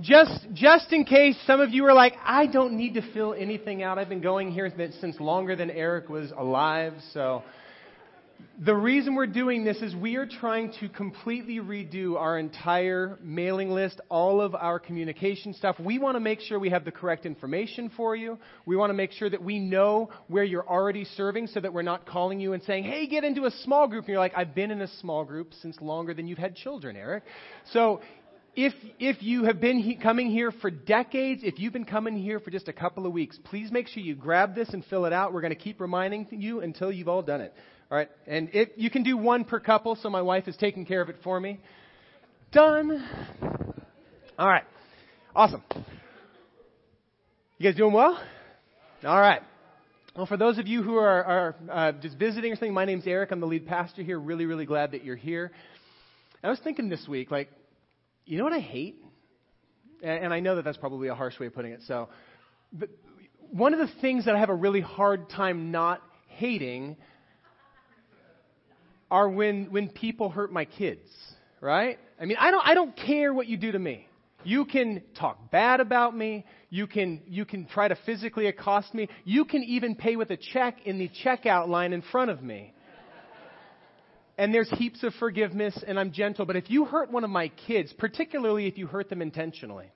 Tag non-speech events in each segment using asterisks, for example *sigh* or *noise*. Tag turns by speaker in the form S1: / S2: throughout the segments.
S1: just just in case some of you are like, I don't need to fill anything out. I've been going here since longer than Eric was alive, so the reason we're doing this is we are trying to completely redo our entire mailing list, all of our communication stuff. We want to make sure we have the correct information for you. We want to make sure that we know where you're already serving so that we're not calling you and saying, hey, get into a small group. And you're like, I've been in a small group since longer than you've had children, Eric. So if, if you have been he, coming here for decades, if you've been coming here for just a couple of weeks, please make sure you grab this and fill it out. We're going to keep reminding you until you've all done it. All right? And if you can do one per couple, so my wife is taking care of it for me. Done. All right. Awesome. You guys doing well? All right. Well, for those of you who are, are uh, just visiting or something, my name's Eric. I'm the lead pastor here. Really, really glad that you're here. I was thinking this week, like, you know what I hate? And I know that that's probably a harsh way of putting it. So, but one of the things that I have a really hard time not hating are when, when people hurt my kids, right? I mean, I don't, I don't care what you do to me. You can talk bad about me. You can, you can try to physically accost me. You can even pay with a check in the checkout line in front of me and there's heaps of forgiveness and I'm gentle. But if you hurt one of my kids, particularly if you hurt them intentionally,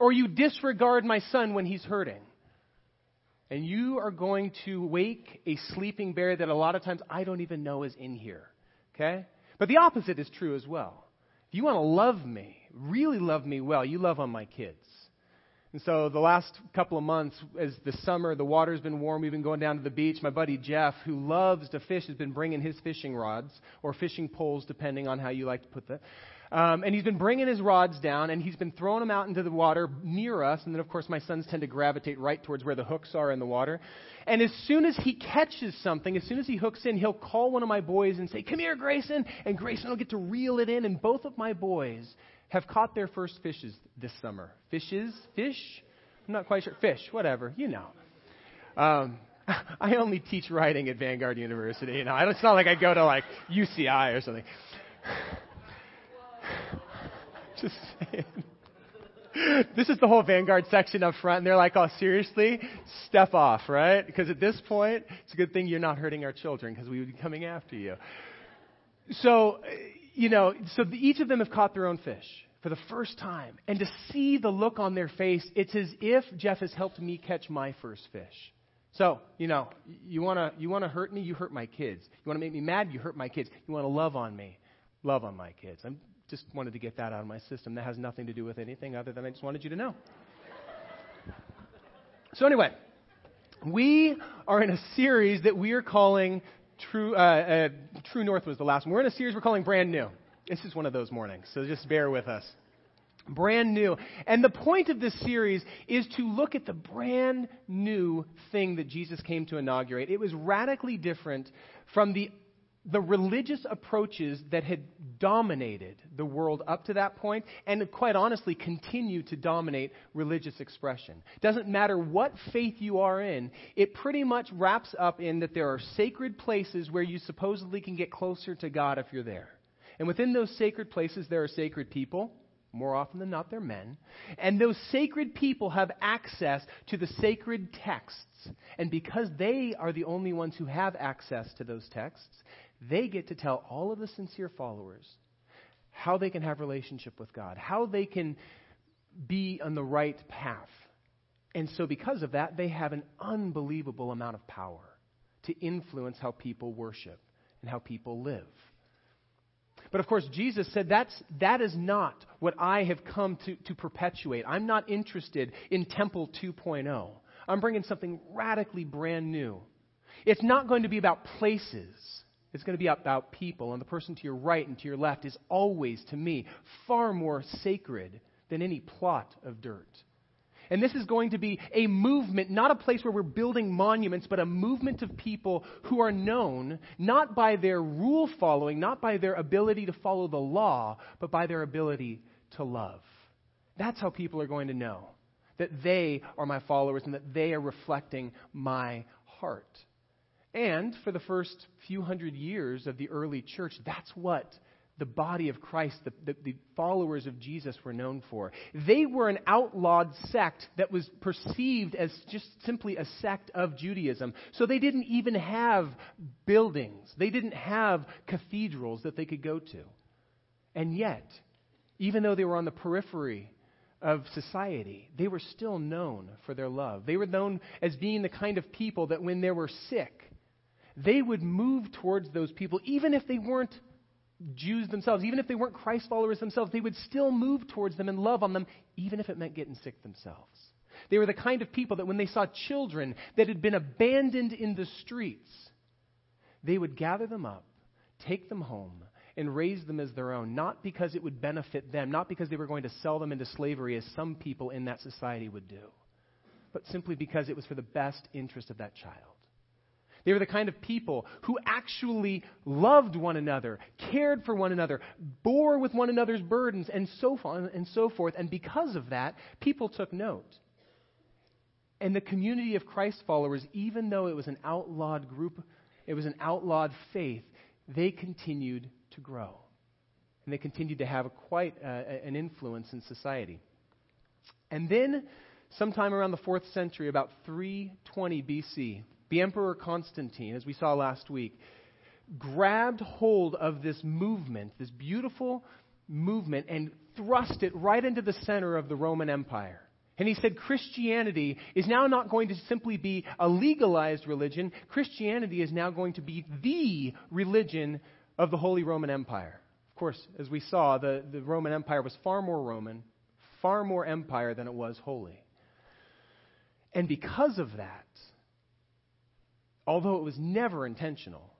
S1: or you disregard my son when he's hurting, and you are going to wake a sleeping bear that a lot of times I don't even know is in here. Okay? But the opposite is true as well. If you want to love me, really love me well, you love on my kids. And so the last couple of months, as the summer, the water's been warm, we've been going down to the beach. My buddy Jeff, who loves to fish, has been bringing his fishing rods or fishing poles, depending on how you like to put that. Um, and he's been bringing his rods down, and he's been throwing them out into the water near us. And then, of course, my sons tend to gravitate right towards where the hooks are in the water. And as soon as he catches something, as soon as he hooks in, he'll call one of my boys and say, "Come here, Grayson," and Grayson will get to reel it in. And both of my boys have caught their first fishes this summer. Fishes? Fish? I'm not quite sure. Fish, whatever, you know. Um, *laughs* I only teach writing at Vanguard University. You know, it's not like I go to like UCI or something. *sighs* Just saying. *laughs* This is the whole Vanguard section up front, and they're like, "Oh, seriously? Step off, right?" Because at this point, it's a good thing you're not hurting our children, because we would be coming after you. So, you know, so each of them have caught their own fish for the first time. And to see the look on their face, it's as if Jeff has helped me catch my first fish. So, you know, you want to you wanna hurt me, you hurt my kids. You want to make me mad, you hurt my kids. You want to love on me, love on my kids. I just wanted to get that out of my system. That has nothing to do with anything other than I just wanted you to know. So, anyway, we are in a series that we are calling True, uh, uh, True North was the last one. We're in a series we're calling Brand New. This is one of those mornings, so just bear with us. Brand new. And the point of this series is to look at the brand new thing that Jesus came to inaugurate. It was radically different from the the religious approaches that had dominated the world up to that point and quite honestly continue to dominate religious expression. Doesn't matter what faith you are in, it pretty much wraps up in that there are sacred places where you supposedly can get closer to God if you're there. And within those sacred places, there are sacred people. More often than not, they're men. And those sacred people have access to the sacred texts. And because they are the only ones who have access to those texts, they get to tell all of the sincere followers how they can have relationship with God, how they can be on the right path. And so because of that, they have an unbelievable amount of power to influence how people worship and how people live. But of course, Jesus said that's, that is not what I have come to, to perpetuate. I'm not interested in Temple 2.0. I'm bringing something radically brand new. It's not going to be about places. It's going to be about people. And the person to your right and to your left is always, to me, far more sacred than any plot of dirt. And this is going to be a movement, not a place where we're building monuments, but a movement of people who are known not by their rule following, not by their ability to follow the law, but by their ability to love. That's how people are going to know that they are my followers and that they are reflecting my heart. And for the first few hundred years of the early church, that's what the body of Christ, the, the, the, followers of Jesus were known for. They were an outlawed sect that was perceived as just simply a sect of Judaism. So they didn't even have buildings, they didn't have cathedrals that they could go to. And yet, even though they were on the periphery of society, they were still known for their love. They were known as being the kind of people that when they were sick, they would move towards those people, even if they weren't Jews themselves, even if they weren't Christ followers themselves, they would still move towards them and love on them, even if it meant getting sick themselves. They were the kind of people that when they saw children that had been abandoned in the streets, they would gather them up, take them home, and raise them as their own, not because it would benefit them, not because they were going to sell them into slavery as some people in that society would do, but simply because it was for the best interest of that child. They were the kind of people who actually loved one another, cared for one another, bore with one another's burdens, and so on and so forth. And because of that, people took note. And the community of Christ followers, even though it was an outlawed group, it was an outlawed faith, they continued to grow. And they continued to have quite uh, an influence in society. And then, sometime around the fourth century, about 320 BC, the Emperor Constantine, as we saw last week, grabbed hold of this movement, this beautiful movement, and thrust it right into the center of the Roman Empire. And he said Christianity is now not going to simply be a legalized religion. Christianity is now going to be the religion of the Holy Roman Empire. Of course, as we saw, the, the Roman Empire was far more Roman, far more empire than it was holy. And because of that, although it was never intentional,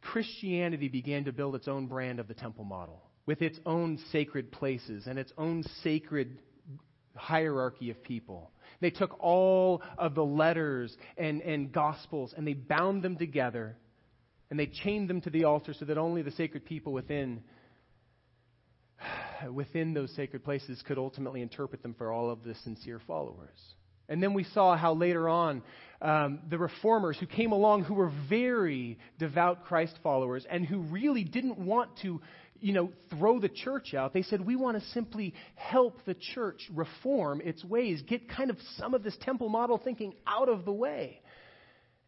S1: Christianity began to build its own brand of the temple model with its own sacred places and its own sacred hierarchy of people. They took all of the letters and, and gospels and they bound them together and they chained them to the altar so that only the sacred people within *sighs* within those sacred places could ultimately interpret them for all of the sincere followers. And then we saw how later on um, the reformers who came along who were very devout Christ followers and who really didn't want to, you know, throw the church out. They said, we want to simply help the church reform its ways, get kind of some of this temple model thinking out of the way.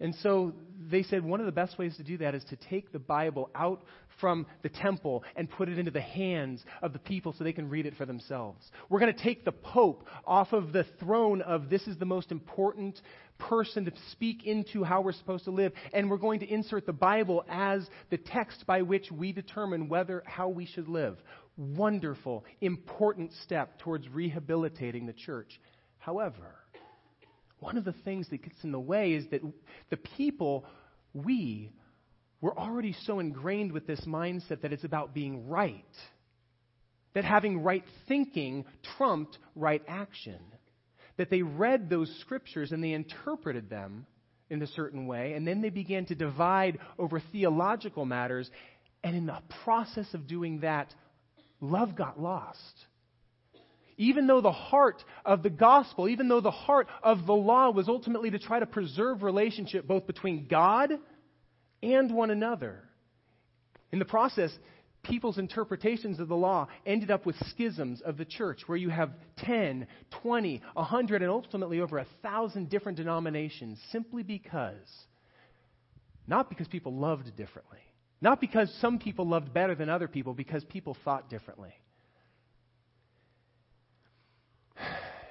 S1: And so they said one of the best ways to do that is to take the Bible out from the temple and put it into the hands of the people so they can read it for themselves. We're going to take the Pope off of the throne of this is the most important person to speak into how we're supposed to live, and we're going to insert the Bible as the text by which we determine whether how we should live. Wonderful, important step towards rehabilitating the church. However, one of the things that gets in the way is that the people, we, were already so ingrained with this mindset that it's about being right. That having right thinking trumped right action. That they read those scriptures and they interpreted them in a certain way, and then they began to divide over theological matters, and in the process of doing that, love got lost. Even though the heart of the gospel, even though the heart of the law was ultimately to try to preserve relationship both between God and one another. In the process, people's interpretations of the law ended up with schisms of the church where you have 10, 20, 100, and ultimately over a thousand different denominations simply because, not because people loved differently, not because some people loved better than other people, because people thought differently.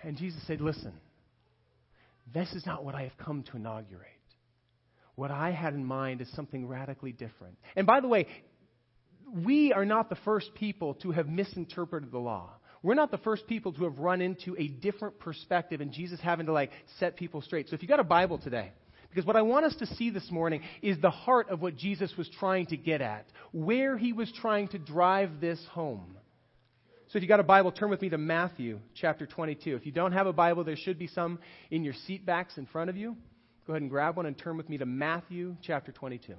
S1: And Jesus said, Listen, this is not what I have come to inaugurate. What I had in mind is something radically different. And by the way, we are not the first people to have misinterpreted the law. We're not the first people to have run into a different perspective and Jesus having to like set people straight. So if you got a Bible today, because what I want us to see this morning is the heart of what Jesus was trying to get at, where he was trying to drive this home. So if you've got a Bible, turn with me to Matthew chapter 22. If you don't have a Bible, there should be some in your seat backs in front of you. Go ahead and grab one and turn with me to Matthew chapter 22.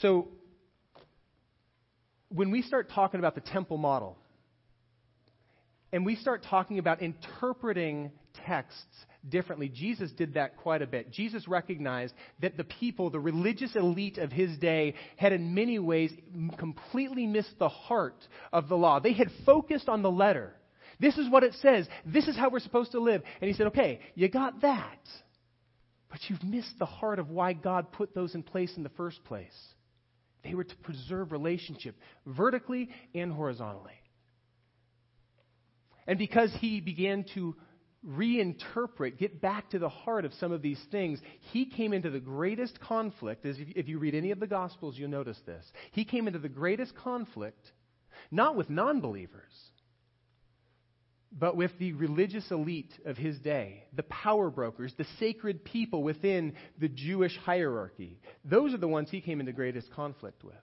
S1: So, when we start talking about the temple model, and we start talking about interpreting texts differently. Jesus did that quite a bit. Jesus recognized that the people, the religious elite of his day, had in many ways completely missed the heart of the law. They had focused on the letter. This is what it says. This is how we're supposed to live. And he said, okay, you got that. But you've missed the heart of why God put those in place in the first place. They were to preserve relationship vertically and horizontally. And because he began to reinterpret, get back to the heart of some of these things, he came into the greatest conflict. As if you read any of the Gospels, you'll notice this. He came into the greatest conflict, not with non believers, but with the religious elite of his day, the power brokers, the sacred people within the Jewish hierarchy. Those are the ones he came into greatest conflict with.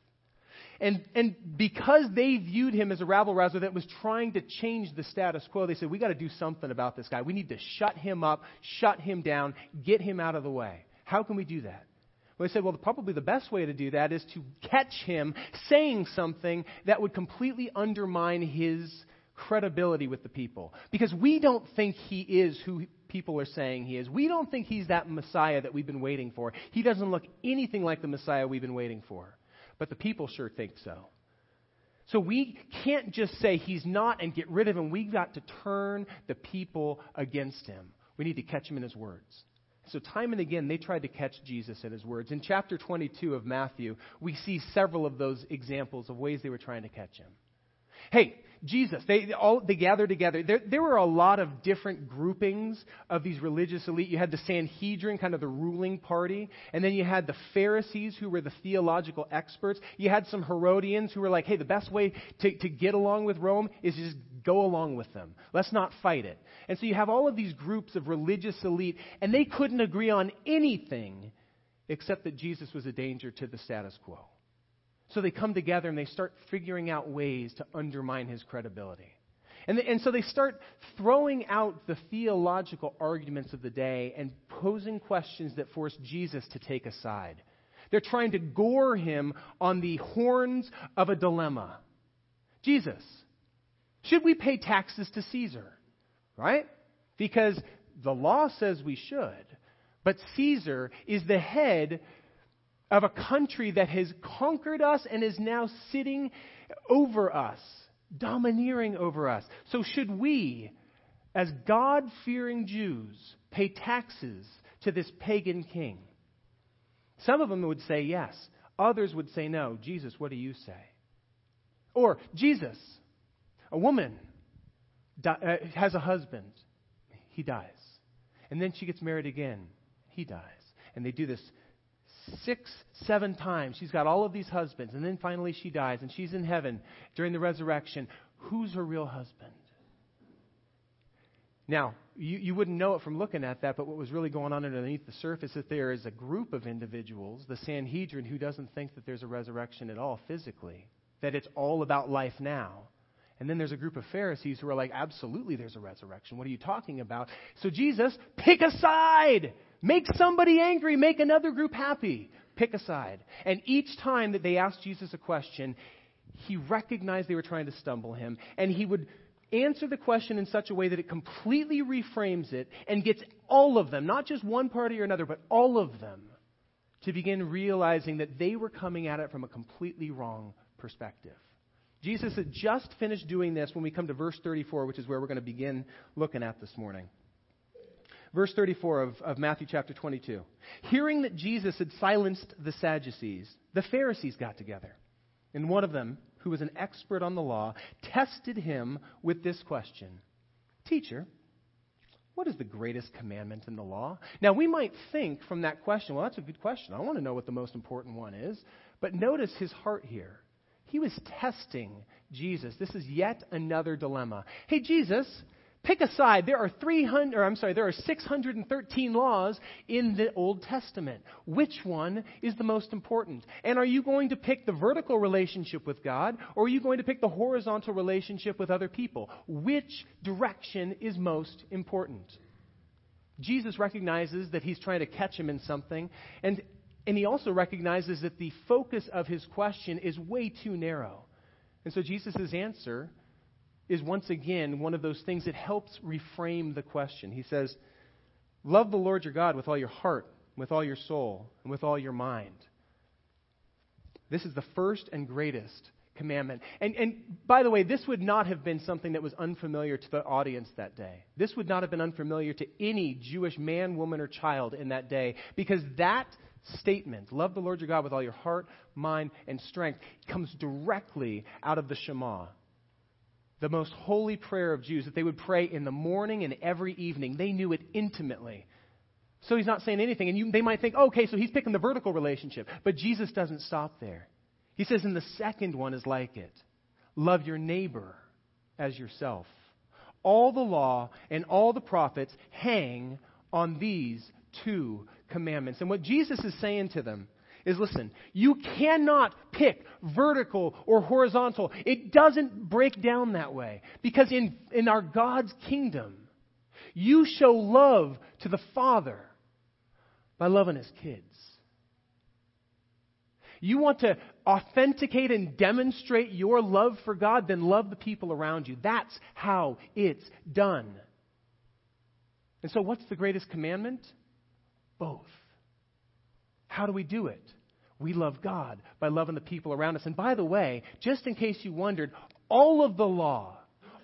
S1: And, and because they viewed him as a rabble rouser that was trying to change the status quo, they said, we got to do something about this guy. We need to shut him up, shut him down, get him out of the way. How can we do that? Well, they said, well, probably the best way to do that is to catch him saying something that would completely undermine his credibility with the people. Because we don't think he is who people are saying he is. We don't think he's that Messiah that we've been waiting for. He doesn't look anything like the Messiah we've been waiting for. But the people sure think so. So we can't just say he's not and get rid of him. We've got to turn the people against him. We need to catch him in his words. So, time and again, they tried to catch Jesus in his words. In chapter 22 of Matthew, we see several of those examples of ways they were trying to catch him. Hey, Jesus. They all they gathered together. There, there were a lot of different groupings of these religious elite. You had the Sanhedrin, kind of the ruling party, and then you had the Pharisees, who were the theological experts. You had some Herodians who were like, "Hey, the best way to, to get along with Rome is just go along with them. Let's not fight it." And so you have all of these groups of religious elite, and they couldn't agree on anything except that Jesus was a danger to the status quo. So they come together and they start figuring out ways to undermine his credibility. And, and so they start throwing out the theological arguments of the day and posing questions that force Jesus to take a side. They're trying to gore him on the horns of a dilemma. Jesus, should we pay taxes to Caesar? Right? Because the law says we should. But Caesar is the head of a country that has conquered us and is now sitting over us, domineering over us. So, should we, as God fearing Jews, pay taxes to this pagan king? Some of them would say yes, others would say no. Jesus, what do you say? Or, Jesus, a woman uh, has a husband, he dies. And then she gets married again, he dies. And they do this six, seven times. She's got all of these husbands, and then finally she dies, and she's in heaven during the resurrection. Who's her real husband? Now, you, you wouldn't know it from looking at that, but what was really going on underneath the surface is that there is a group of individuals, the Sanhedrin, who doesn't think that there's a resurrection at all physically, that it's all about life now. And then there's a group of Pharisees who are like, absolutely, there's a resurrection. What are you talking about? So, Jesus, pick a side. Make somebody angry, make another group happy. Pick a side. And each time that they asked Jesus a question, he recognized they were trying to stumble him, and he would answer the question in such a way that it completely reframes it and gets all of them, not just one party or another, but all of them, to begin realizing that they were coming at it from a completely wrong perspective. Jesus had just finished doing this when we come to verse 34, which is where we're going to begin looking at this morning. Verse 34 of, of Matthew chapter 22. Hearing that Jesus had silenced the Sadducees, the Pharisees got together. And one of them, who was an expert on the law, tested him with this question Teacher, what is the greatest commandment in the law? Now, we might think from that question, well, that's a good question. I want to know what the most important one is. But notice his heart here. He was testing Jesus. This is yet another dilemma. Hey, Jesus, Pick a side. There are 300, or I'm sorry, there are 613 laws in the Old Testament. Which one is the most important? And are you going to pick the vertical relationship with God, or are you going to pick the horizontal relationship with other people? Which direction is most important? Jesus recognizes that he's trying to catch him in something, and, and he also recognizes that the focus of his question is way too narrow. And so Jesus' answer is once again one of those things that helps reframe the question. He says, Love the Lord your God with all your heart, with all your soul, and with all your mind. This is the first and greatest commandment. And, and by the way, this would not have been something that was unfamiliar to the audience that day. This would not have been unfamiliar to any Jewish man, woman, or child in that day because that statement, love the Lord your God with all your heart, mind, and strength, comes directly out of the Shema. The most holy prayer of Jews that they would pray in the morning and every evening. They knew it intimately. So he's not saying anything. And you, they might think, okay, so he's picking the vertical relationship. But Jesus doesn't stop there. He says, and the second one is like it love your neighbor as yourself. All the law and all the prophets hang on these two commandments. And what Jesus is saying to them is listen, you cannot pick vertical or horizontal. It doesn't break down that way. Because in, in our God's kingdom, you show love to the Father by loving his kids. You want to authenticate and demonstrate your love for God, then love the people around you. That's how it's done. And so, what's the greatest commandment? Both. How do we do it? We love God by loving the people around us. And by the way, just in case you wondered, all of the law,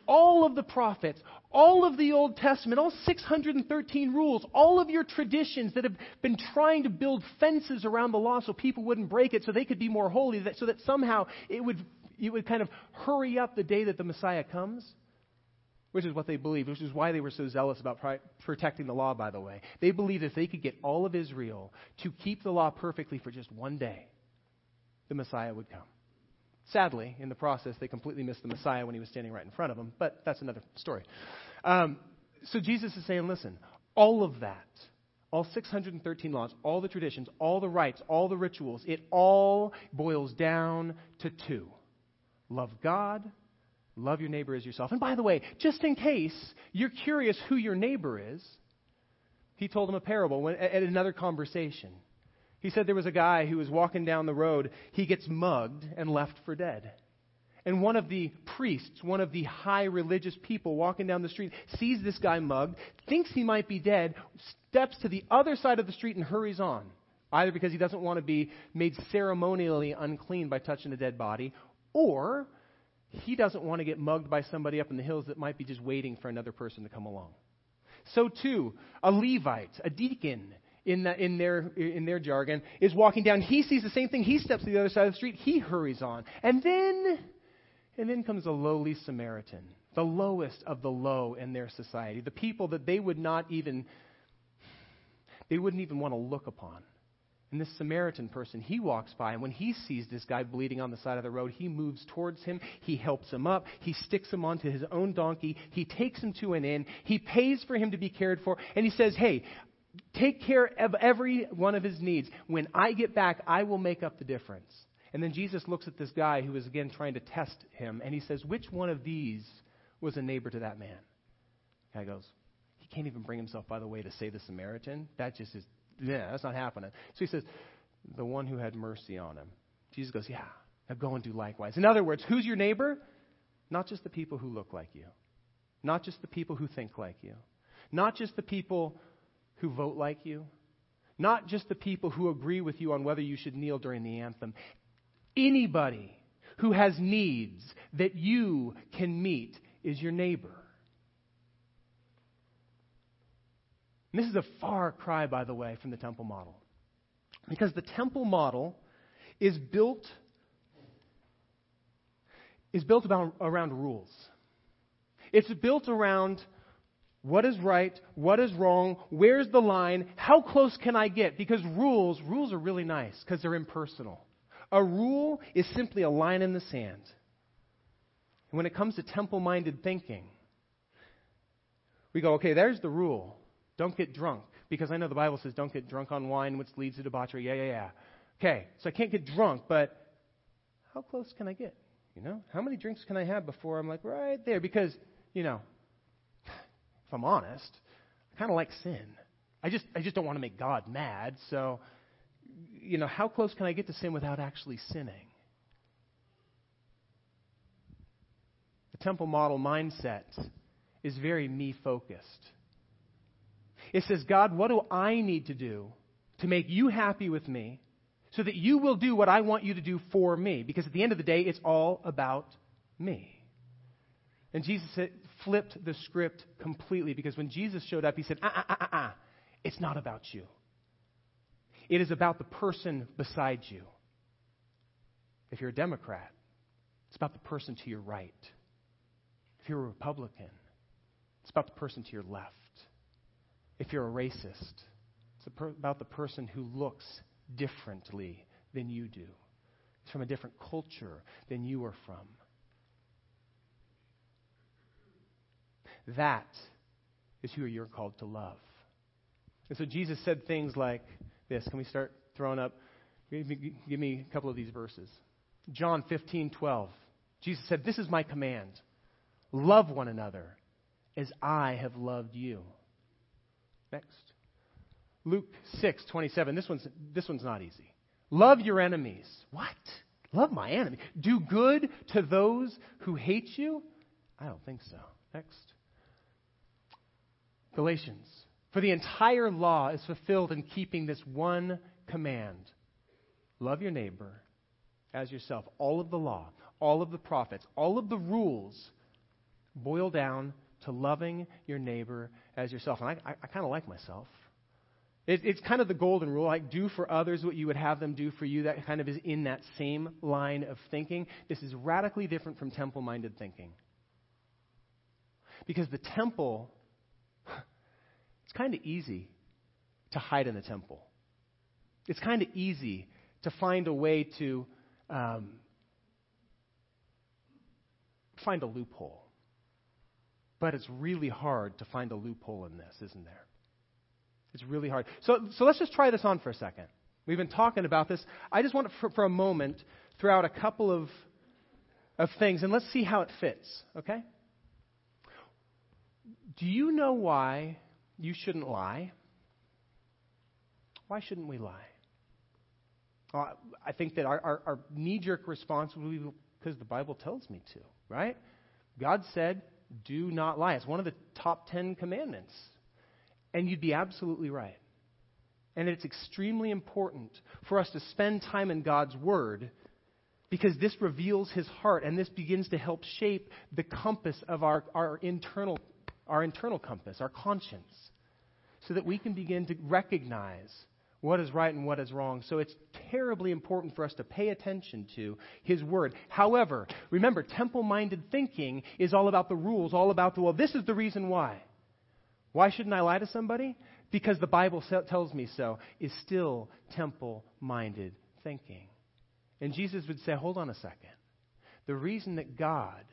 S1: all of the prophets, all of the Old Testament, all 613 rules, all of your traditions that have been trying to build fences around the law so people wouldn't break it, so they could be more holy, so that somehow it would, it would kind of hurry up the day that the Messiah comes, which is what they believed, which is why they were so zealous about protecting the law, by the way. They believed if they could get all of Israel to keep the law perfectly for just one day, the Messiah would come. Sadly, in the process, they completely missed the Messiah when he was standing right in front of them, but that's another story. Um, so Jesus is saying, listen, all of that, all 613 laws, all the traditions, all the rites, all the rituals, it all boils down to two love God, love your neighbor as yourself. And by the way, just in case you're curious who your neighbor is, he told him a parable when, at another conversation. He said there was a guy who was walking down the road. He gets mugged and left for dead. And one of the priests, one of the high religious people walking down the street, sees this guy mugged, thinks he might be dead, steps to the other side of the street and hurries on. Either because he doesn't want to be made ceremonially unclean by touching a dead body, or he doesn't want to get mugged by somebody up in the hills that might be just waiting for another person to come along. So, too, a Levite, a deacon, in, the, in, their, in their jargon, is walking down. He sees the same thing. He steps to the other side of the street. He hurries on. And then, and then comes a lowly Samaritan, the lowest of the low in their society, the people that they would not even, they wouldn't even want to look upon. And this Samaritan person, he walks by, and when he sees this guy bleeding on the side of the road, he moves towards him. He helps him up. He sticks him onto his own donkey. He takes him to an inn. He pays for him to be cared for. And he says, Hey, take care of every one of his needs. When I get back, I will make up the difference. And then Jesus looks at this guy who is again trying to test him, and he says, Which one of these was a neighbor to that man? The guy goes, He can't even bring himself, by the way, to say the Samaritan. That just is, yeah, that's not happening. So he says, The one who had mercy on him. Jesus goes, Yeah, now go and do likewise. In other words, who's your neighbor? Not just the people who look like you, not just the people who think like you, not just the people who vote like you, not just the people who agree with you on whether you should kneel during the anthem. Anybody who has needs that you can meet is your neighbor. And this is a far cry, by the way, from the temple model. Because the temple model is built, is built about, around rules. It's built around what is right? What is wrong? Where's the line? How close can I get? Because rules, rules are really nice because they're impersonal. A rule is simply a line in the sand. And when it comes to temple minded thinking, we go, okay, there's the rule. Don't get drunk. Because I know the Bible says don't get drunk on wine, which leads to debauchery. Yeah, yeah, yeah. Okay, so I can't get drunk, but how close can I get? You know, how many drinks can I have before I'm like right there? Because, you know, if I'm honest. I kind of like sin. I just, I just don't want to make God mad. So, you know, how close can I get to sin without actually sinning? The temple model mindset is very me focused. It says, God, what do I need to do to make you happy with me so that you will do what I want you to do for me? Because at the end of the day, it's all about me. And Jesus flipped the script completely because when Jesus showed up, he said, ah, ah, ah, ah, ah, it's not about you. It is about the person beside you. If you're a Democrat, it's about the person to your right. If you're a Republican, it's about the person to your left. If you're a racist, it's about the person who looks differently than you do. It's from a different culture than you are from. That is who you're called to love. And so Jesus said things like this. Can we start throwing up? Give me, give me a couple of these verses. John 15, 12. Jesus said, This is my command. Love one another as I have loved you. Next. Luke 6, 27. This one's, this one's not easy. Love your enemies. What? Love my enemy. Do good to those who hate you? I don't think so. Next. Galatians. For the entire law is fulfilled in keeping this one command love your neighbor as yourself. All of the law, all of the prophets, all of the rules boil down to loving your neighbor as yourself. And I, I, I kind of like myself. It, it's kind of the golden rule like, do for others what you would have them do for you. That kind of is in that same line of thinking. This is radically different from temple minded thinking. Because the temple, *laughs* it's kind of easy to hide in the temple. It's kind of easy to find a way to um, find a loophole. But it's really hard to find a loophole in this, isn't there? It's really hard. So, so let's just try this on for a second. We've been talking about this. I just want to, for, for a moment, throw out a couple of, of things, and let's see how it fits, okay? Do you know why you shouldn't lie? Why shouldn't we lie? I think that our, our, our knee jerk response would be because the Bible tells me to, right? God said, do not lie. It's one of the top 10 commandments. And you'd be absolutely right. And it's extremely important for us to spend time in God's Word because this reveals His heart and this begins to help shape the compass of our, our, internal, our internal compass, our conscience, so that we can begin to recognize what is right and what is wrong. So it's terribly important for us to pay attention to His Word. However, remember, temple minded thinking is all about the rules, all about the, well, this is the reason why. Why shouldn't I lie to somebody? Because the Bible tells me so, is still temple minded thinking. And Jesus would say, hold on a second. The reason that God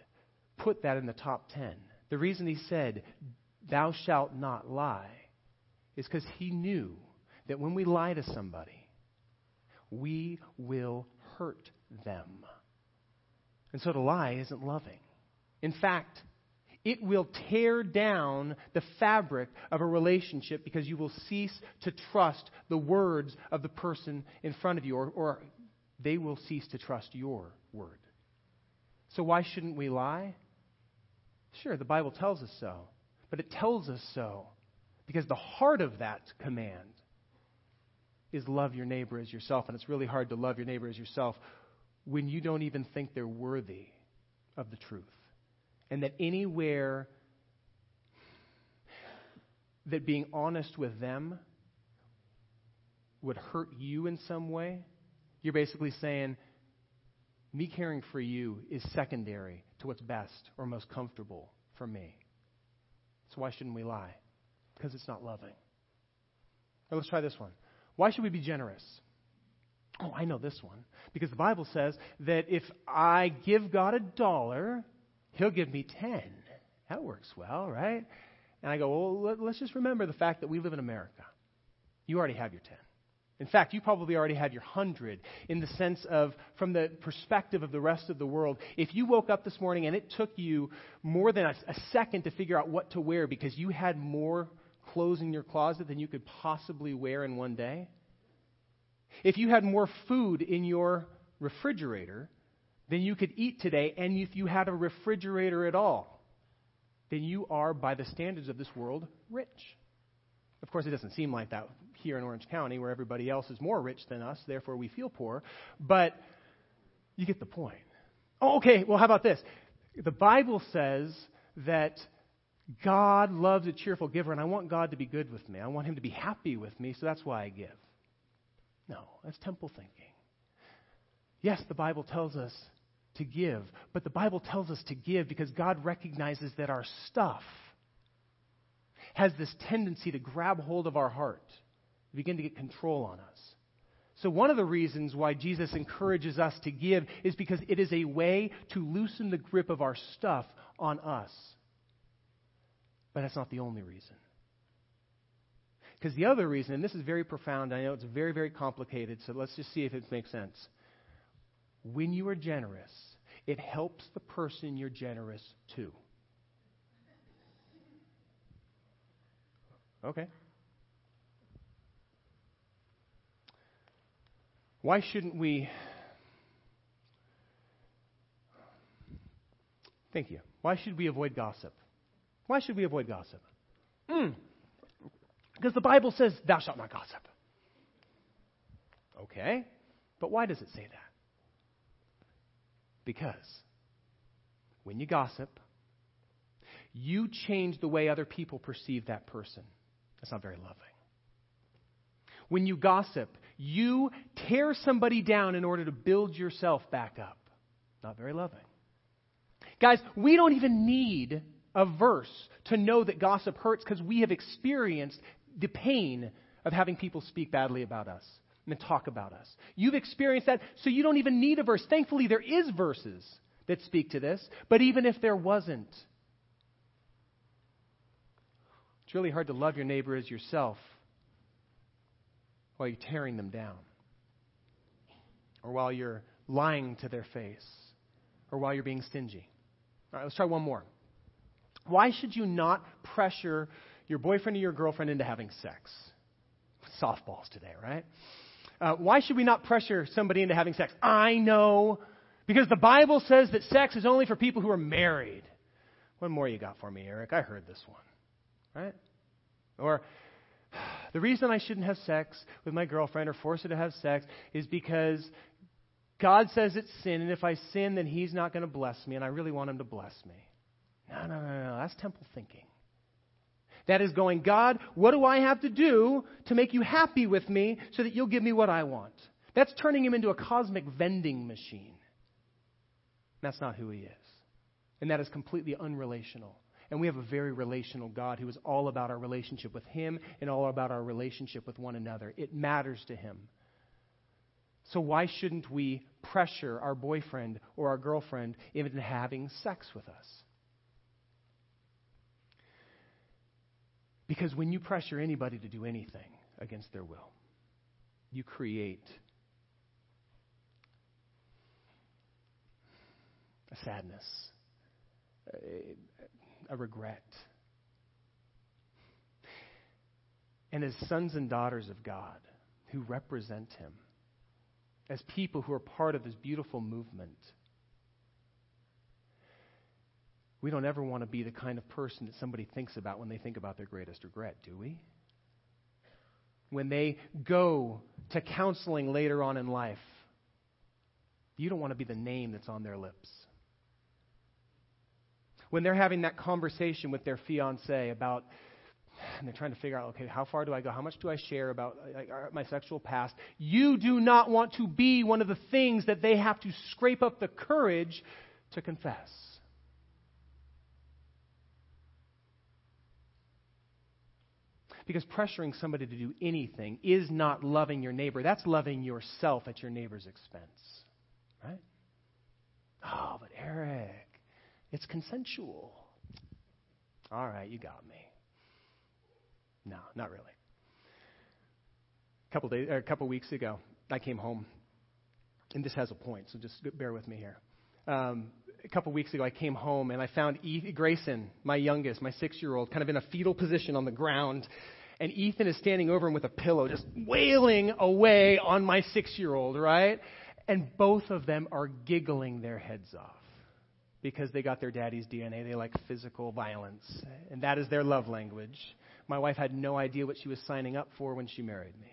S1: put that in the top 10, the reason He said, thou shalt not lie, is because He knew that when we lie to somebody, we will hurt them. And so to lie isn't loving. In fact, it will tear down the fabric of a relationship because you will cease to trust the words of the person in front of you, or, or they will cease to trust your word. So, why shouldn't we lie? Sure, the Bible tells us so. But it tells us so because the heart of that command is love your neighbor as yourself. And it's really hard to love your neighbor as yourself when you don't even think they're worthy of the truth and that anywhere that being honest with them would hurt you in some way, you're basically saying, me caring for you is secondary to what's best or most comfortable for me. So why shouldn't we lie? Because it's not loving. Now let's try this one. Why should we be generous? Oh, I know this one. Because the Bible says that if I give God a dollar, He'll give me 10. That works well, right? And I go, well, let's just remember the fact that we live in America. You already have your 10. In fact, you probably already have your 100 in the sense of, from the perspective of the rest of the world, if you woke up this morning and it took you more than a, a second to figure out what to wear because you had more clothes in your closet than you could possibly wear in one day, if you had more food in your refrigerator than you could eat today, and if you had a refrigerator at all, then you are, by the standards of this world, rich. Of course, it doesn't seem like that here in Orange County, where everybody else is more rich than us, therefore we feel poor. But you get the point. Oh, okay, well, how about this? The Bible says that God loves a cheerful giver, and I want God to be good with me. I want Him to be happy with me, so that's why I give. No, that's temple thinking. Yes, the Bible tells us to give, but the Bible tells us to give because God recognizes that our stuff has this tendency to grab hold of our heart, to begin to get control on us. So, one of the reasons why Jesus encourages us to give is because it is a way to loosen the grip of our stuff on us. But that's not the only reason. Because the other reason, and this is very profound, I know it's very, very complicated, so let's just see if it makes sense. When you are generous, it helps the person you're generous to. Okay. Why shouldn't we? Thank you. Why should we avoid gossip? Why should we avoid gossip? Mm. Because the Bible says, Thou shalt not gossip. Okay. But why does it say that? Because when you gossip, you change the way other people perceive that person. That's not very loving. When you gossip, you tear somebody down in order to build yourself back up. Not very loving. Guys, we don't even need a verse to know that gossip hurts because we have experienced the pain of having people speak badly about us and talk about us. You've experienced that, so you don't even need a verse. Thankfully, there is verses that speak to this, but even if there wasn't, it's really hard to love your neighbor as yourself while you're tearing them down, or while you're lying to their face, or while you're being stingy. All right, let's try one more. Why should you not pressure your boyfriend or your girlfriend into having sex? Softballs today, right? Uh, why should we not pressure somebody into having sex? I know, because the Bible says that sex is only for people who are married. One more you got for me, Eric. I heard this one. Right? Or, *sighs* the reason I shouldn't have sex with my girlfriend or force her to have sex is because God says it's sin, and if I sin, then He's not going to bless me, and I really want Him to bless me. No, no, no, no. That's temple thinking. That is going, God, what do I have to do to make you happy with me so that you'll give me what I want? That's turning him into a cosmic vending machine. That's not who he is. And that is completely unrelational. And we have a very relational God who is all about our relationship with him and all about our relationship with one another. It matters to him. So why shouldn't we pressure our boyfriend or our girlfriend into having sex with us? Because when you pressure anybody to do anything against their will, you create a sadness, a, a regret. And as sons and daughters of God who represent Him, as people who are part of this beautiful movement, we don't ever want to be the kind of person that somebody thinks about when they think about their greatest regret, do we? When they go to counseling later on in life, you don't want to be the name that's on their lips. When they're having that conversation with their fiance about, and they're trying to figure out, okay, how far do I go? How much do I share about uh, my sexual past? You do not want to be one of the things that they have to scrape up the courage to confess. Because pressuring somebody to do anything is not loving your neighbor. That's loving yourself at your neighbor's expense. Right? Oh, but Eric, it's consensual. All right, you got me. No, not really. A couple days, or a couple weeks ago, I came home, and this has a point, so just bear with me here. Um, a couple weeks ago, I came home and I found e- Grayson, my youngest, my six year old, kind of in a fetal position on the ground and Ethan is standing over him with a pillow, just wailing away on my six year old, right? And both of them are giggling their heads off because they got their daddy's DNA. They like physical violence, and that is their love language. My wife had no idea what she was signing up for when she married me.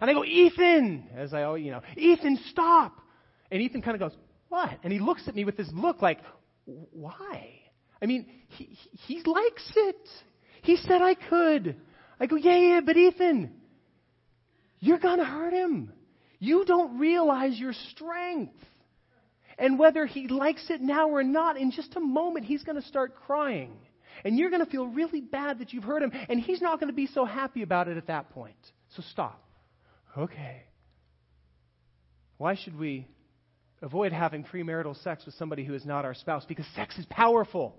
S1: And I go, Ethan, as I always, you know, Ethan, stop. And Ethan kind of goes, what? And he looks at me with this look like, why? I mean, he, he likes it. He said I could. I go, yeah, yeah, but Ethan, you're going to hurt him. You don't realize your strength. And whether he likes it now or not, in just a moment, he's going to start crying. And you're going to feel really bad that you've hurt him, and he's not going to be so happy about it at that point. So stop. Okay. Why should we avoid having premarital sex with somebody who is not our spouse? Because sex is powerful.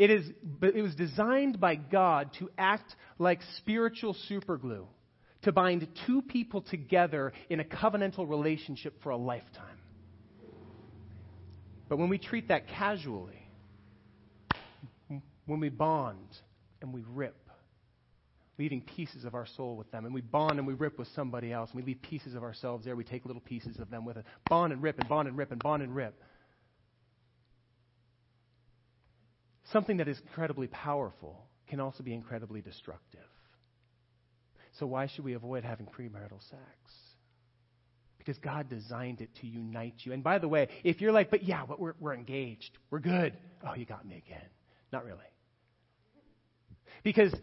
S1: It, is, it was designed by God to act like spiritual superglue, to bind two people together in a covenantal relationship for a lifetime. But when we treat that casually, when we bond and we rip, leaving pieces of our soul with them, and we bond and we rip with somebody else, and we leave pieces of ourselves there, we take little pieces of them with us. Bond and rip and bond and rip and bond and rip. Something that is incredibly powerful can also be incredibly destructive. So, why should we avoid having premarital sex? Because God designed it to unite you. And by the way, if you're like, but yeah, but we're, we're engaged, we're good. Oh, you got me again. Not really. Because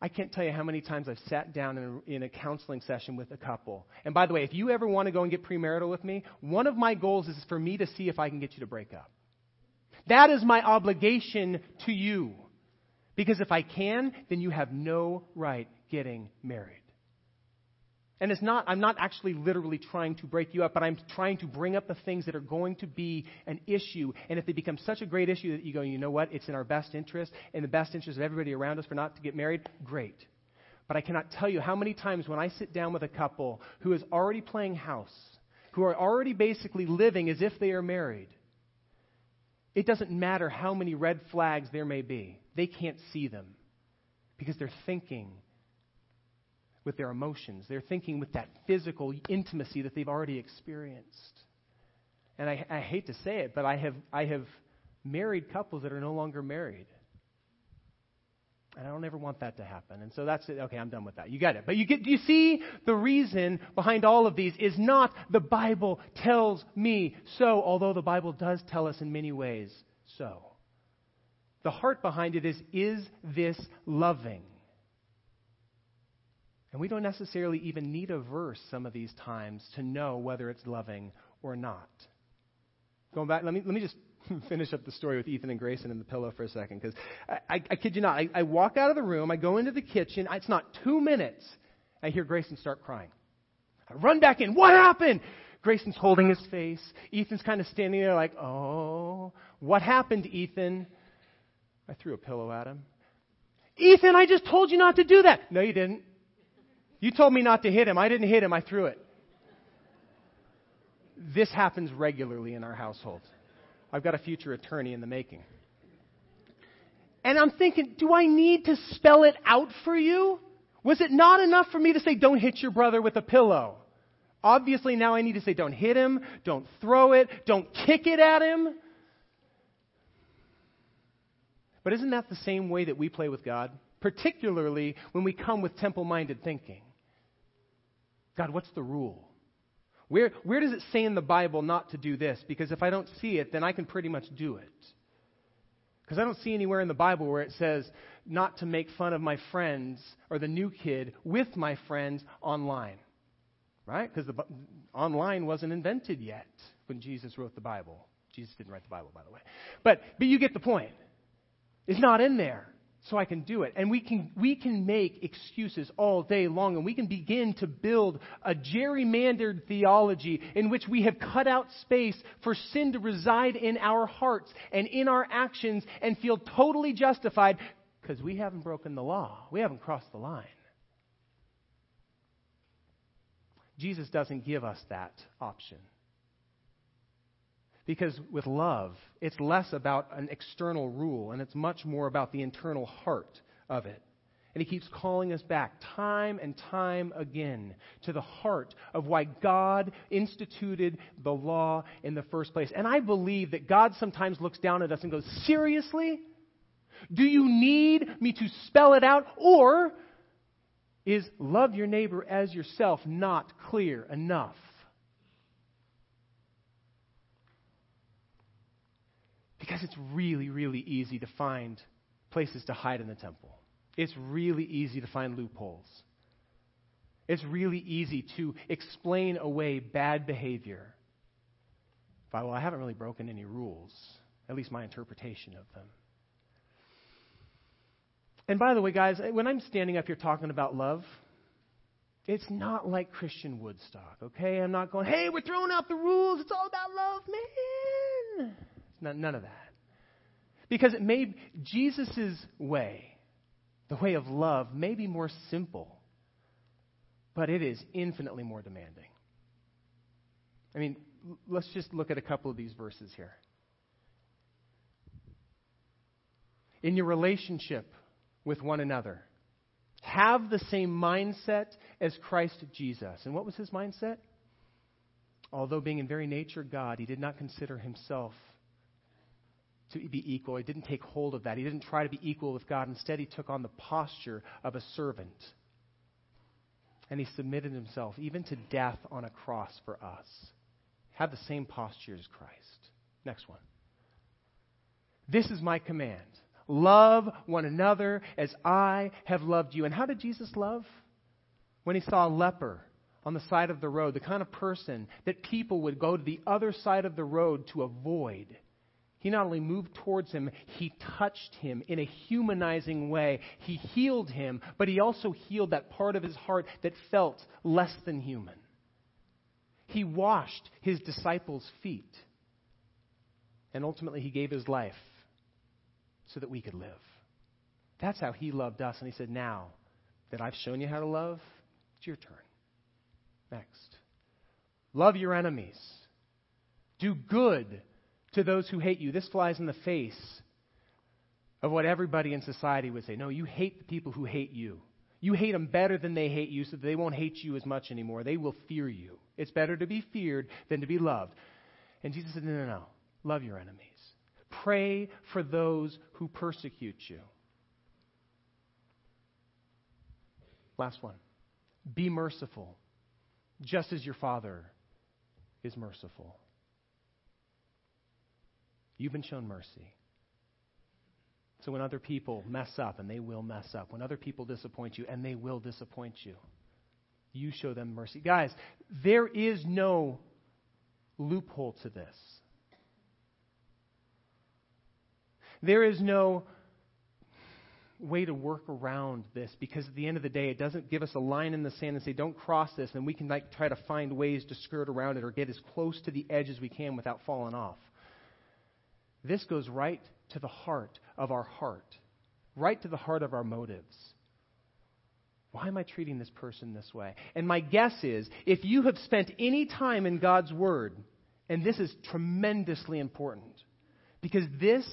S1: I can't tell you how many times I've sat down in a, in a, counseling session with a couple. And by the way, if you ever want to go and get premarital with me, one of my goals is for me to see if I can get you to break up. That is my obligation to you. Because if I can, then you have no right getting married. And it's not, I'm not actually literally trying to break you up, but I'm trying to bring up the things that are going to be an issue. And if they become such a great issue that you go, you know what, it's in our best interest, in the best interest of everybody around us for not to get married, great. But I cannot tell you how many times when I sit down with a couple who is already playing house, who are already basically living as if they are married, it doesn't matter how many red flags there may be. They can't see them because they're thinking with their emotions. They're thinking with that physical intimacy that they've already experienced. And I, I hate to say it, but I have, I have married couples that are no longer married. And I don't ever want that to happen. And so that's it. Okay, I'm done with that. You get it. But you get, do you see the reason behind all of these is not the Bible tells me so, although the Bible does tell us in many ways so. The heart behind it is, is this loving? And we don't necessarily even need a verse some of these times to know whether it's loving or not. Going back, let me, let me just *laughs* finish up the story with Ethan and Grayson and the pillow for a second, because I, I, I, kid you not, I, I walk out of the room, I go into the kitchen, it's not two minutes, I hear Grayson start crying. I run back in, what happened? Grayson's holding his face. Ethan's kind of standing there like, oh, what happened, Ethan? I threw a pillow at him. Ethan, I just told you not to do that. No, you didn't. You told me not to hit him. I didn't hit him, I threw it. This happens regularly in our household. I've got a future attorney in the making. And I'm thinking, do I need to spell it out for you? Was it not enough for me to say, don't hit your brother with a pillow? Obviously, now I need to say, don't hit him, don't throw it, don't kick it at him. But isn't that the same way that we play with God? Particularly when we come with temple minded thinking. God, what's the rule? Where, where does it say in the Bible not to do this? Because if I don't see it, then I can pretty much do it. Because I don't see anywhere in the Bible where it says not to make fun of my friends or the new kid with my friends online. Right? Because the online wasn't invented yet when Jesus wrote the Bible. Jesus didn't write the Bible, by the way. But, but you get the point. It's not in there so I can do it. And we can, we can make excuses all day long, and we can begin to build a gerrymandered theology in which we have cut out space for sin to reside in our hearts and in our actions and feel totally justified because we haven't broken the law. We haven't crossed the line. Jesus doesn't give us that option. Because with love, it's less about an external rule and it's much more about the internal heart of it. And he keeps calling us back time and time again to the heart of why God instituted the law in the first place. And I believe that God sometimes looks down at us and goes, Seriously? Do you need me to spell it out? Or is love your neighbor as yourself not clear enough? Because it's really, really easy to find places to hide in the temple. It's really easy to find loopholes. It's really easy to explain away bad behavior by, well, I haven't really broken any rules, at least my interpretation of them. And by the way, guys, when I'm standing up here talking about love, it's not like Christian Woodstock, okay? I'm not going, hey, we're throwing out the rules. It's all about love, man. None of that. Because it may, Jesus' way, the way of love, may be more simple, but it is infinitely more demanding. I mean, let's just look at a couple of these verses here. In your relationship with one another, have the same mindset as Christ Jesus. And what was his mindset? Although being in very nature God, he did not consider himself to be equal. He didn't take hold of that. He didn't try to be equal with God. Instead, he took on the posture of a servant. And he submitted himself even to death on a cross for us. Have the same posture as Christ. Next one. This is my command love one another as I have loved you. And how did Jesus love? When he saw a leper on the side of the road, the kind of person that people would go to the other side of the road to avoid. He not only moved towards him, he touched him in a humanizing way. He healed him, but he also healed that part of his heart that felt less than human. He washed his disciples' feet. And ultimately, he gave his life so that we could live. That's how he loved us. And he said, Now that I've shown you how to love, it's your turn. Next. Love your enemies. Do good to those who hate you. This flies in the face of what everybody in society would say. No, you hate the people who hate you. You hate them better than they hate you so they won't hate you as much anymore. They will fear you. It's better to be feared than to be loved. And Jesus said, No, no, no. Love your enemies. Pray for those who persecute you. Last one. Be merciful, just as your Father is merciful. You've been shown mercy. So when other people mess up, and they will mess up, when other people disappoint you, and they will disappoint you, you show them mercy. Guys, there is no loophole to this. There is no way to work around this because at the end of the day, it doesn't give us a line in the sand and say, don't cross this, and we can like try to find ways to skirt around it or get as close to the edge as we can without falling off. This goes right to the heart of our heart, right to the heart of our motives. Why am I treating this person this way? And my guess is if you have spent any time in God's Word, and this is tremendously important, because this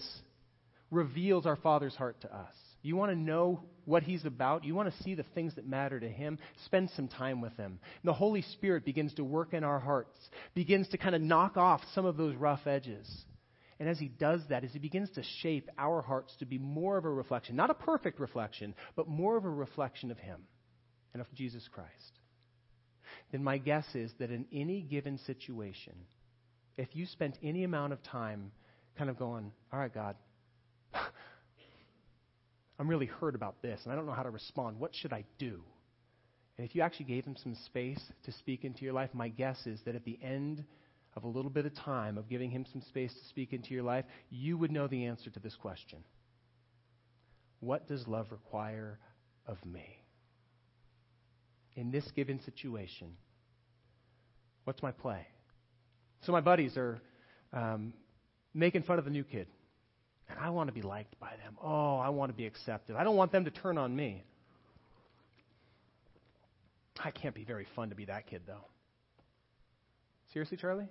S1: reveals our Father's heart to us. You want to know what He's about? You want to see the things that matter to Him? Spend some time with Him. And the Holy Spirit begins to work in our hearts, begins to kind of knock off some of those rough edges. And as he does that, as he begins to shape our hearts to be more of a reflection, not a perfect reflection, but more of a reflection of him and of Jesus Christ, then my guess is that in any given situation, if you spent any amount of time kind of going, all right, God, *sighs* I'm really hurt about this, and I don't know how to respond. What should I do? And if you actually gave him some space to speak into your life, my guess is that at the end of a little bit of time, of giving Him some space to speak into your life, you would know the answer to this question What does love require of me? In this given situation, what's my play? So, my buddies are um, making fun of the new kid. And I want to be liked by them. Oh, I want to be accepted. I don't want them to turn on me. I can't be very fun to be that kid, though. Seriously, Charlie?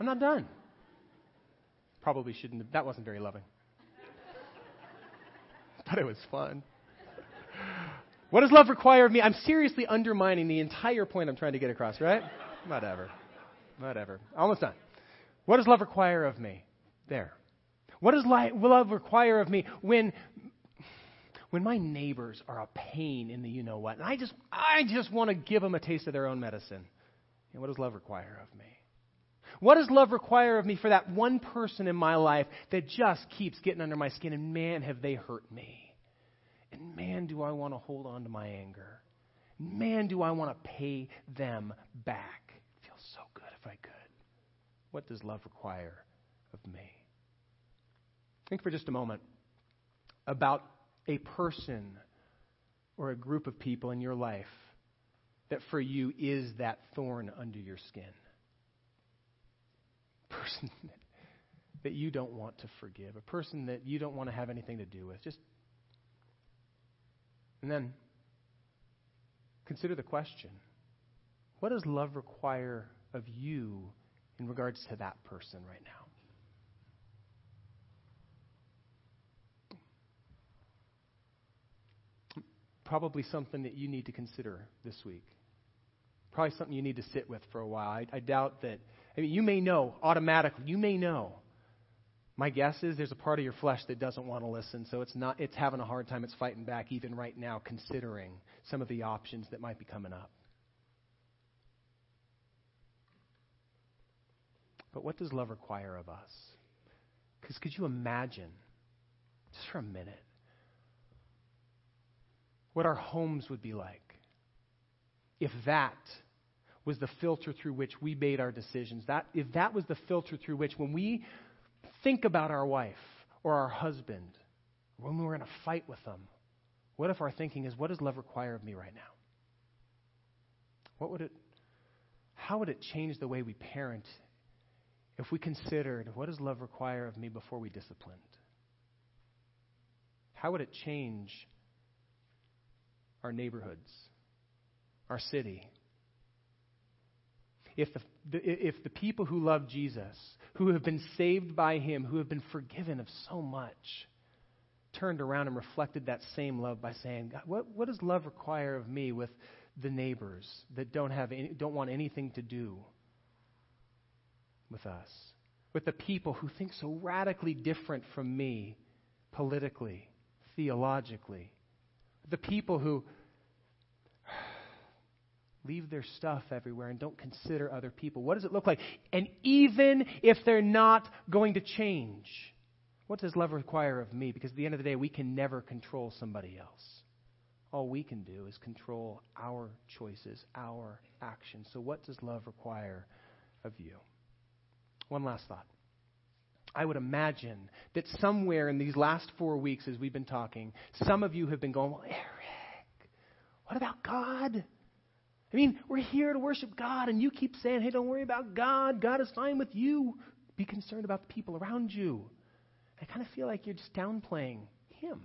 S1: I'm not done. Probably shouldn't have, that wasn't very loving. *laughs* but it was fun. What does love require of me? I'm seriously undermining the entire point I'm trying to get across, right? Whatever. Whatever. Almost done. What does love require of me? There. What does love require of me when when my neighbors are a pain in the you know what, and I just I just want to give them a taste of their own medicine? Know, what does love require of me? What does love require of me for that one person in my life that just keeps getting under my skin and man have they hurt me? And man do I want to hold on to my anger. Man do I want to pay them back. It feels so good if I could. What does love require of me? Think for just a moment about a person or a group of people in your life that for you is that thorn under your skin. Person *laughs* that you don't want to forgive, a person that you don't want to have anything to do with. Just and then consider the question. What does love require of you in regards to that person right now? probably something that you need to consider this week. Probably something you need to sit with for a while. I, I doubt that. I mean, you may know automatically. You may know. My guess is there's a part of your flesh that doesn't want to listen, so it's not. It's having a hard time. It's fighting back even right now, considering some of the options that might be coming up. But what does love require of us? Because could you imagine, just for a minute, what our homes would be like if that was the filter through which we made our decisions. That, if that was the filter through which, when we think about our wife or our husband, when we were in a fight with them, what if our thinking is, what does love require of me right now? What would it, how would it change the way we parent if we considered, what does love require of me before we disciplined? How would it change our neighborhoods, our city. If the, if the people who love Jesus, who have been saved by Him, who have been forgiven of so much, turned around and reflected that same love by saying, what, what does love require of me with the neighbors that don't, have any, don't want anything to do with us? With the people who think so radically different from me politically, theologically, the people who leave their stuff everywhere and don't consider other people. What does it look like? And even if they're not going to change, what does love require of me? Because at the end of the day, we can never control somebody else. All we can do is control our choices, our actions. So, what does love require of you? One last thought. I would imagine that somewhere in these last four weeks, as we've been talking, some of you have been going, Well, Eric, what about God? I mean, we're here to worship God, and you keep saying, Hey, don't worry about God. God is fine with you. Be concerned about the people around you. I kind of feel like you're just downplaying Him,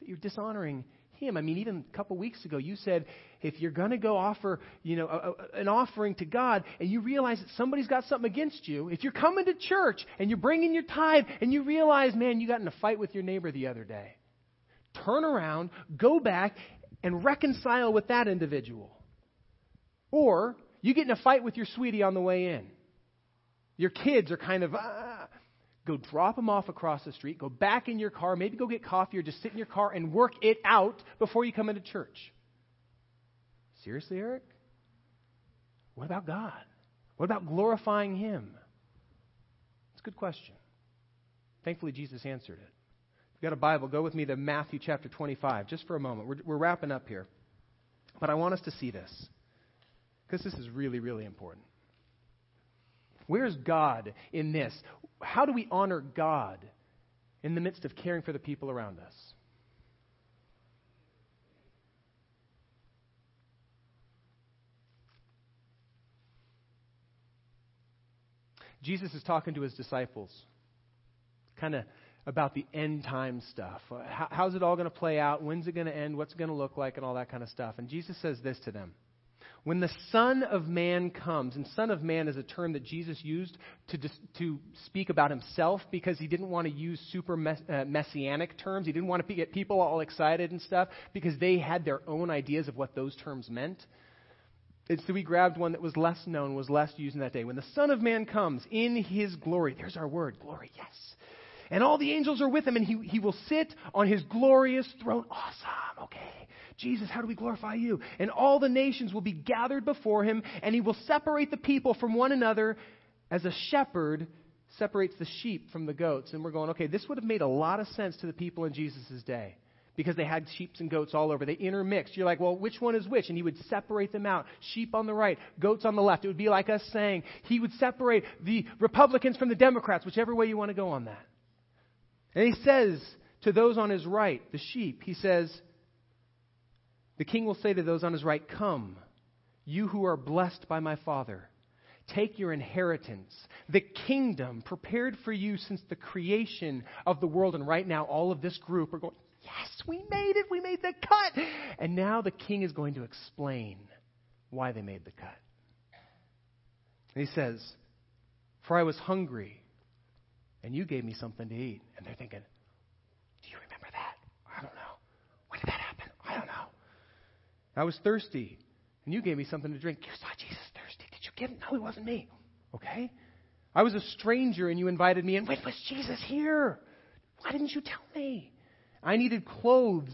S1: that you're dishonoring him. I mean, even a couple weeks ago, you said if you're going to go offer, you know, a, a, an offering to God, and you realize that somebody's got something against you, if you're coming to church and you're bringing your tithe, and you realize, man, you got in a fight with your neighbor the other day, turn around, go back, and reconcile with that individual. Or you get in a fight with your sweetie on the way in. Your kids are kind of, ah, Go drop them off across the street, go back in your car, maybe go get coffee or just sit in your car and work it out before you come into church. Seriously, Eric? What about God? What about glorifying Him? It's a good question. Thankfully, Jesus answered it. If you've got a Bible, go with me to Matthew chapter 25, just for a moment. We're, we're wrapping up here. But I want us to see this, because this is really, really important. Where's God in this? How do we honor God in the midst of caring for the people around us? Jesus is talking to his disciples, kind of about the end time stuff. How's it all going to play out? When's it going to end? What's it going to look like? And all that kind of stuff. And Jesus says this to them When the Son of Man comes, and Son of Man is a term that Jesus used to, dis- to speak about himself because he didn't want to use super uh, messianic terms. He didn't want to get people all excited and stuff because they had their own ideas of what those terms meant. And so we grabbed one that was less known, was less used in that day. When the Son of Man comes in his glory, there's our word, glory, yes. And all the angels are with him, and he, he will sit on his glorious throne. Awesome, okay. Jesus, how do we glorify you? And all the nations will be gathered before him, and he will separate the people from one another as a shepherd separates the sheep from the goats. And we're going, okay, this would have made a lot of sense to the people in Jesus' day because they had sheep and goats all over. They intermixed. You're like, well, which one is which? And he would separate them out. Sheep on the right, goats on the left. It would be like us saying he would separate the Republicans from the Democrats, whichever way you want to go on that. And he says to those on his right, the sheep, he says, the king will say to those on his right, Come, you who are blessed by my Father. Take your inheritance, the kingdom prepared for you since the creation of the world. And right now, all of this group are going, Yes, we made it. We made the cut. And now the king is going to explain why they made the cut. And he says, For I was hungry, and you gave me something to eat. And they're thinking, Do you remember that? I don't know. When did that happen? I don't know. I was thirsty, and you gave me something to drink. You saw Jesus thirsty. Did you give him? No, it wasn't me. Okay? I was a stranger, and you invited me in. When was Jesus here? Why didn't you tell me? I needed clothes,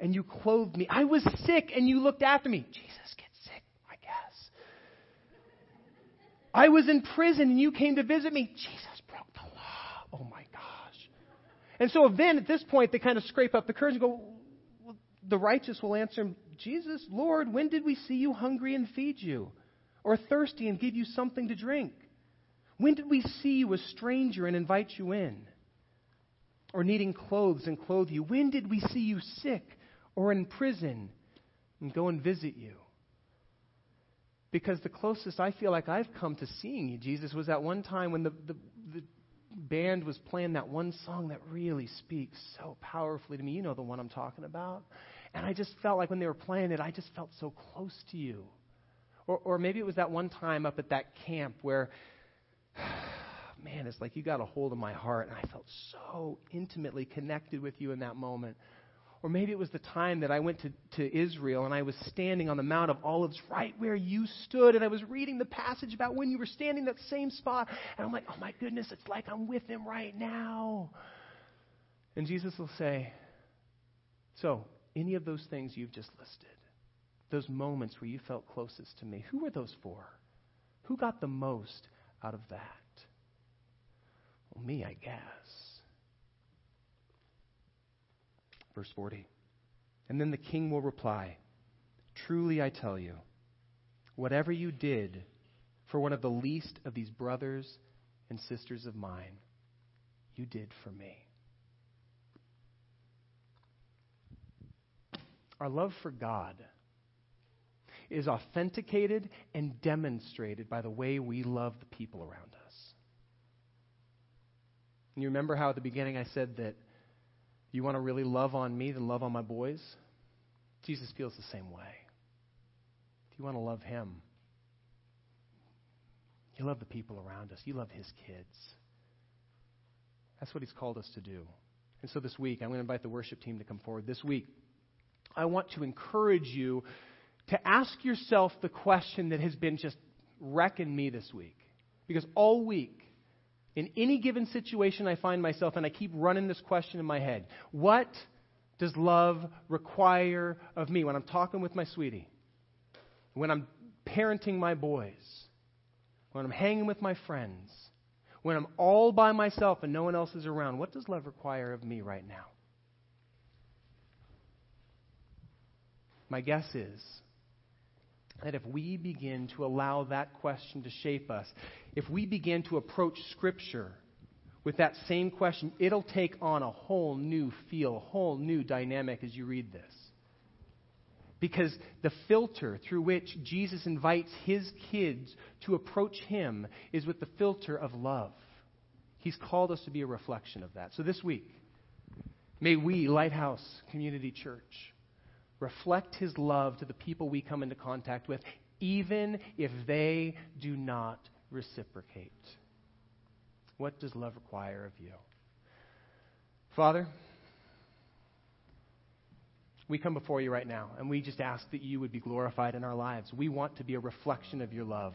S1: and you clothed me. I was sick, and you looked after me. Jesus gets sick, I guess. I was in prison, and you came to visit me. Jesus broke the law. Oh my gosh. And so then, at this point, they kind of scrape up the courage and go, well, the righteous will answer him, Jesus, Lord, when did we see you hungry and feed you? Or thirsty and give you something to drink? When did we see you a stranger and invite you in? Or needing clothes and clothe you? When did we see you sick or in prison and go and visit you? Because the closest I feel like I've come to seeing you, Jesus, was that one time when the, the, the band was playing that one song that really speaks so powerfully to me. You know the one I'm talking about. And I just felt like when they were playing it, I just felt so close to you. Or, or maybe it was that one time up at that camp where, *sighs* man, it's like you got a hold of my heart, and I felt so intimately connected with you in that moment. Or maybe it was the time that I went to, to Israel and I was standing on the Mount of Olives right where you stood, and I was reading the passage about when you were standing that same spot. And I'm like, oh my goodness, it's like I'm with him right now. And Jesus will say, So, any of those things you've just listed, those moments where you felt closest to me, who were those for? Who got the most out of that? Well, me, I guess. Verse 40. And then the king will reply Truly I tell you, whatever you did for one of the least of these brothers and sisters of mine, you did for me. Our love for God is authenticated and demonstrated by the way we love the people around us. And you remember how at the beginning I said that you want to really love on me, then love on my boys? Jesus feels the same way. If you want to love him, you love the people around us, you love his kids. That's what he's called us to do. And so this week, I'm going to invite the worship team to come forward. This week, I want to encourage you to ask yourself the question that has been just wrecking me this week. Because all week, in any given situation I find myself, and I keep running this question in my head What does love require of me when I'm talking with my sweetie? When I'm parenting my boys? When I'm hanging with my friends? When I'm all by myself and no one else is around? What does love require of me right now? My guess is that if we begin to allow that question to shape us, if we begin to approach Scripture with that same question, it'll take on a whole new feel, a whole new dynamic as you read this. Because the filter through which Jesus invites his kids to approach him is with the filter of love. He's called us to be a reflection of that. So this week, may we, Lighthouse Community Church, reflect his love to the people we come into contact with even if they do not reciprocate. What does love require of you? Father, we come before you right now, and we just ask that you would be glorified in our lives. We want to be a reflection of your love.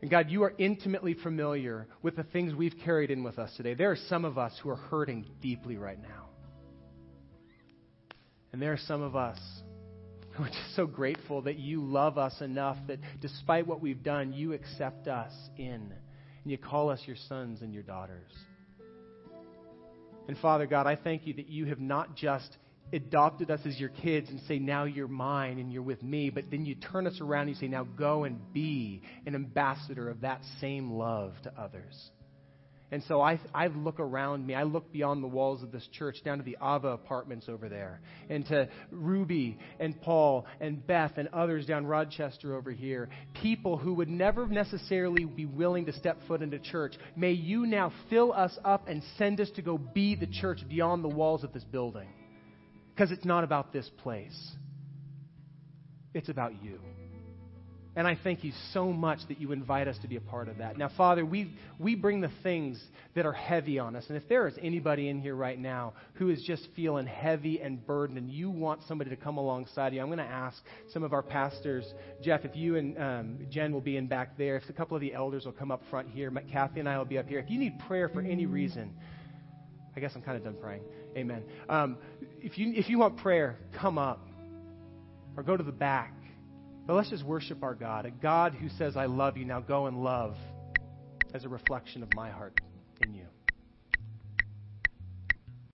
S1: And God, you are intimately familiar with the things we've carried in with us today. There are some of us who are hurting deeply right now. And there are some of us *laughs* who are just so grateful that you love us enough that despite what we've done, you accept us in. And you call us your sons and your daughters. And Father God, I thank you that you have not just adopted us as your kids and say, now you're mine and you're with me, but then you turn us around and you say, now go and be an ambassador of that same love to others. And so I, I look around me. I look beyond the walls of this church down to the Ava apartments over there, and to Ruby and Paul and Beth and others down Rochester over here. People who would never necessarily be willing to step foot into church. May you now fill us up and send us to go be the church beyond the walls of this building. Because it's not about this place, it's about you. And I thank you so much that you invite us to be a part of that. Now, Father, we, we bring the things that are heavy on us. And if there is anybody in here right now who is just feeling heavy and burdened and you want somebody to come alongside you, I'm going to ask some of our pastors, Jeff, if you and um, Jen will be in back there, if a couple of the elders will come up front here, Kathy and I will be up here. If you need prayer for any reason, I guess I'm kind of done praying. Amen. Um, if, you, if you want prayer, come up or go to the back. But let's just worship our God, a God who says, I love you. Now go and love as a reflection of my heart in you.